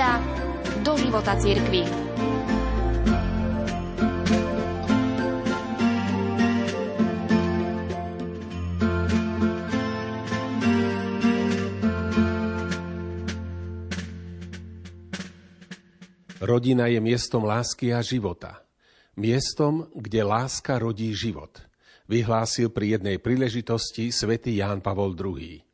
Vanda do života cirkvi. Rodina je miestom lásky a života. Miestom, kde láska rodí život. Vyhlásil pri jednej príležitosti svätý Ján Pavol II.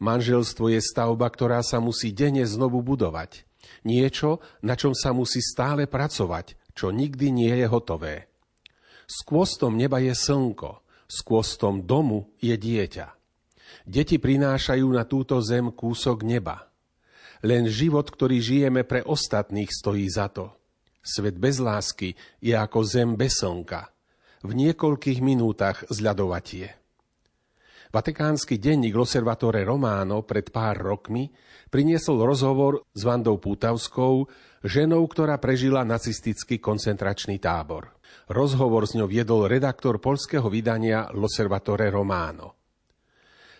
Manželstvo je stavba, ktorá sa musí denne znovu budovať. Niečo, na čom sa musí stále pracovať, čo nikdy nie je hotové. S kôstom neba je slnko, s kôstom domu je dieťa. Deti prinášajú na túto zem kúsok neba – len život, ktorý žijeme pre ostatných, stojí za to. Svet bez lásky je ako zem bez slnka. V niekoľkých minútach zľadovatie. Vatikánsky denník Loservatore Romano pred pár rokmi priniesol rozhovor s Vandou Pútavskou, ženou, ktorá prežila nacistický koncentračný tábor. Rozhovor s ňou viedol redaktor polského vydania Loservatore Romano.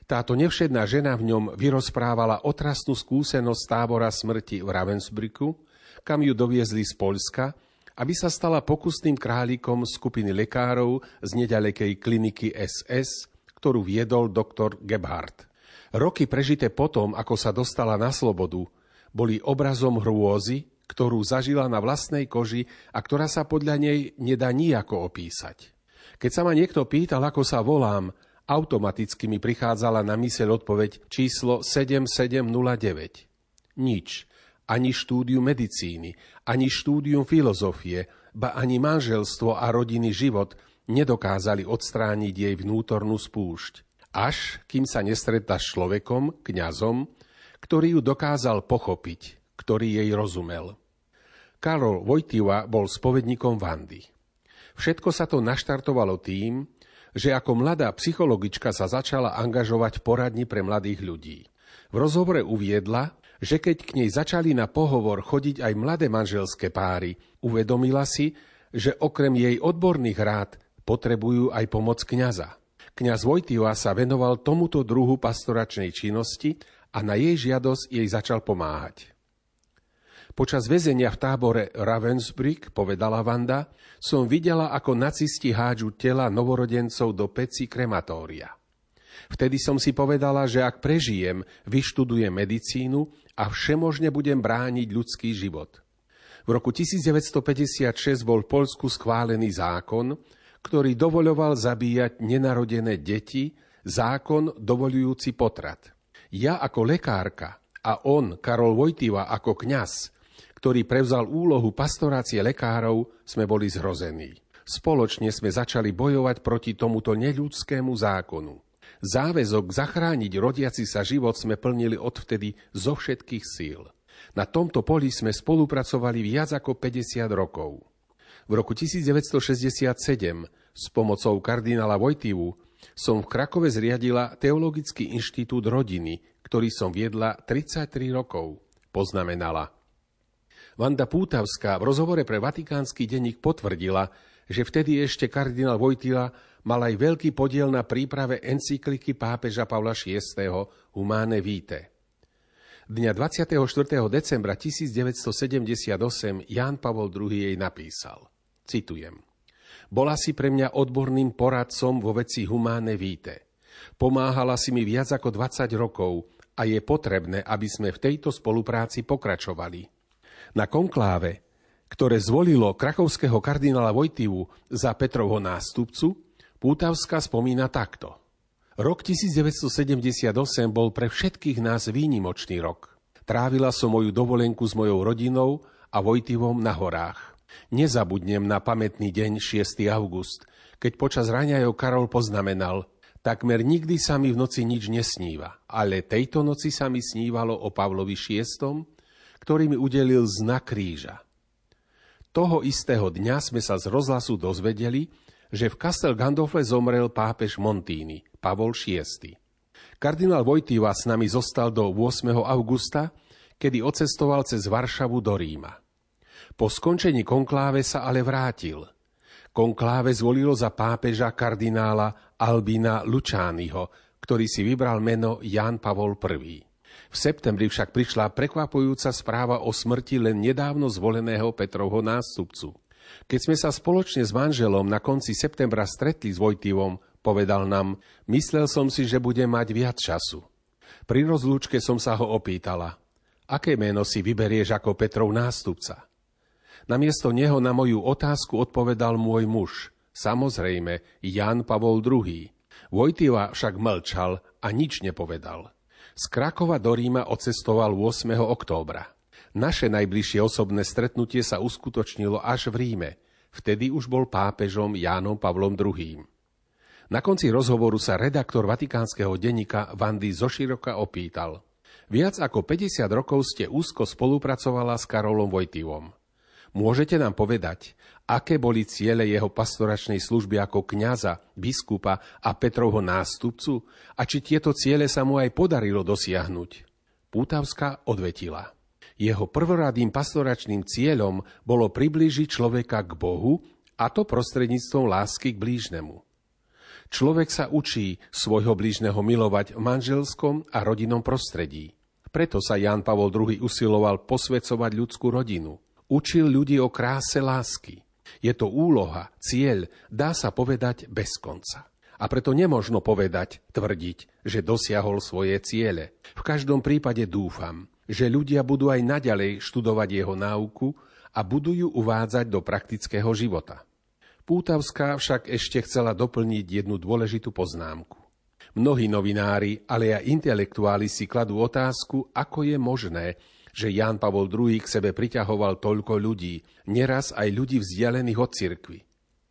Táto nevšedná žena v ňom vyrozprávala otrasnú skúsenosť tábora smrti v Ravensbrücku, kam ju doviezli z Polska, aby sa stala pokusným králikom skupiny lekárov z nedalekej kliniky SS, ktorú viedol doktor Gebhardt. Roky prežité potom, ako sa dostala na slobodu, boli obrazom hrôzy, ktorú zažila na vlastnej koži a ktorá sa podľa nej nedá nijako opísať. Keď sa ma niekto pýtal, ako sa volám, automaticky mi prichádzala na myseľ odpoveď číslo 7709. Nič. Ani štúdium medicíny, ani štúdium filozofie, ba ani manželstvo a rodinný život nedokázali odstrániť jej vnútornú spúšť. Až kým sa nestretla s človekom, kňazom, ktorý ju dokázal pochopiť, ktorý jej rozumel. Karol Vojtiva bol spovedníkom Vandy. Všetko sa to naštartovalo tým, že ako mladá psychologička sa začala angažovať v poradni pre mladých ľudí. V rozhovore uviedla, že keď k nej začali na pohovor chodiť aj mladé manželské páry, uvedomila si, že okrem jej odborných rád potrebujú aj pomoc kňaza. Kňaz Vojtiva sa venoval tomuto druhu pastoračnej činnosti a na jej žiadosť jej začal pomáhať. Počas väzenia v tábore Ravensbrück, povedala Vanda, som videla, ako nacisti hádžu tela novorodencov do peci krematória. Vtedy som si povedala, že ak prežijem, vyštudujem medicínu a všemožne budem brániť ľudský život. V roku 1956 bol v Polsku schválený zákon, ktorý dovoľoval zabíjať nenarodené deti, zákon dovolujúci potrat. Ja ako lekárka a on, Karol Vojtiva, ako kňaz, ktorý prevzal úlohu pastorácie lekárov, sme boli zhrození. Spoločne sme začali bojovať proti tomuto neľudskému zákonu. Záväzok zachrániť rodiaci sa život sme plnili odvtedy zo všetkých síl. Na tomto poli sme spolupracovali viac ako 50 rokov. V roku 1967 s pomocou kardinála Vojtivu som v Krakove zriadila Teologický inštitút rodiny, ktorý som viedla 33 rokov, poznamenala. Vanda Pútavská v rozhovore pre Vatikánsky denník potvrdila, že vtedy ešte kardinál Vojtila mal aj veľký podiel na príprave encykliky pápeža Pavla VI. Humane Vitae. Dňa 24. decembra 1978 Ján Pavol II jej napísal, citujem, Bola si pre mňa odborným poradcom vo veci Humane Vitae. Pomáhala si mi viac ako 20 rokov a je potrebné, aby sme v tejto spolupráci pokračovali. Na konkláve, ktoré zvolilo krakovského kardinála Vojtivu za Petrovho nástupcu, Pútavská spomína takto. Rok 1978 bol pre všetkých nás výnimočný rok. Trávila som moju dovolenku s mojou rodinou a Vojtivom na horách. Nezabudnem na pamätný deň 6. august, keď počas raňajov Karol poznamenal Takmer nikdy sa mi v noci nič nesníva, ale tejto noci sa mi snívalo o Pavlovi VI, ktorý mi udelil znak kríža. Toho istého dňa sme sa z rozhlasu dozvedeli, že v Castel Gandolfe zomrel pápež Montíny, Pavol VI. Kardinál Vojtiva s nami zostal do 8. augusta, kedy ocestoval cez Varšavu do Ríma. Po skončení konkláve sa ale vrátil. Konkláve zvolilo za pápeža kardinála Albina Lučányho, ktorý si vybral meno Jan Pavol I. V septembri však prišla prekvapujúca správa o smrti len nedávno zvoleného Petrovho nástupcu. Keď sme sa spoločne s manželom na konci septembra stretli s Vojtivom, povedal nám, myslel som si, že budem mať viac času. Pri rozlúčke som sa ho opýtala, aké meno si vyberieš ako Petrov nástupca? Namiesto neho na moju otázku odpovedal môj muž, samozrejme Jan Pavol II. Vojtiva však mlčal a nič nepovedal. Z Krakova do Ríma odcestoval 8. októbra. Naše najbližšie osobné stretnutie sa uskutočnilo až v Ríme. Vtedy už bol pápežom Jánom Pavlom II. Na konci rozhovoru sa redaktor vatikánskeho denníka Vandy zoširoka opýtal. Viac ako 50 rokov ste úzko spolupracovala s Karolom Vojtivom. Môžete nám povedať, aké boli ciele jeho pastoračnej služby ako kňaza, biskupa a Petrovho nástupcu a či tieto ciele sa mu aj podarilo dosiahnuť. Pútavská odvetila. Jeho prvoradým pastoračným cieľom bolo priblížiť človeka k Bohu a to prostredníctvom lásky k blížnemu. Človek sa učí svojho blížneho milovať v manželskom a rodinnom prostredí. Preto sa Jan Pavol II usiloval posvecovať ľudskú rodinu – Učil ľudí o kráse lásky. Je to úloha, cieľ, dá sa povedať bez konca. A preto nemožno povedať, tvrdiť, že dosiahol svoje ciele. V každom prípade dúfam, že ľudia budú aj naďalej študovať jeho náuku a budú ju uvádzať do praktického života. Pútavská však ešte chcela doplniť jednu dôležitú poznámku. Mnohí novinári, ale aj intelektuáli si kladú otázku, ako je možné, že Ján Pavol II k sebe priťahoval toľko ľudí, neraz aj ľudí vzdialených od cirkvy.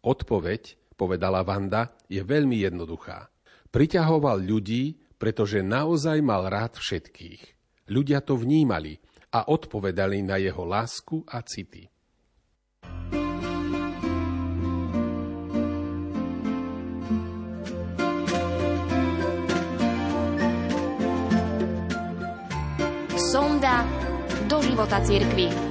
Odpoveď, povedala Vanda, je veľmi jednoduchá. Priťahoval ľudí, pretože naozaj mal rád všetkých. Ľudia to vnímali a odpovedali na jeho lásku a city. Do života cirkvi.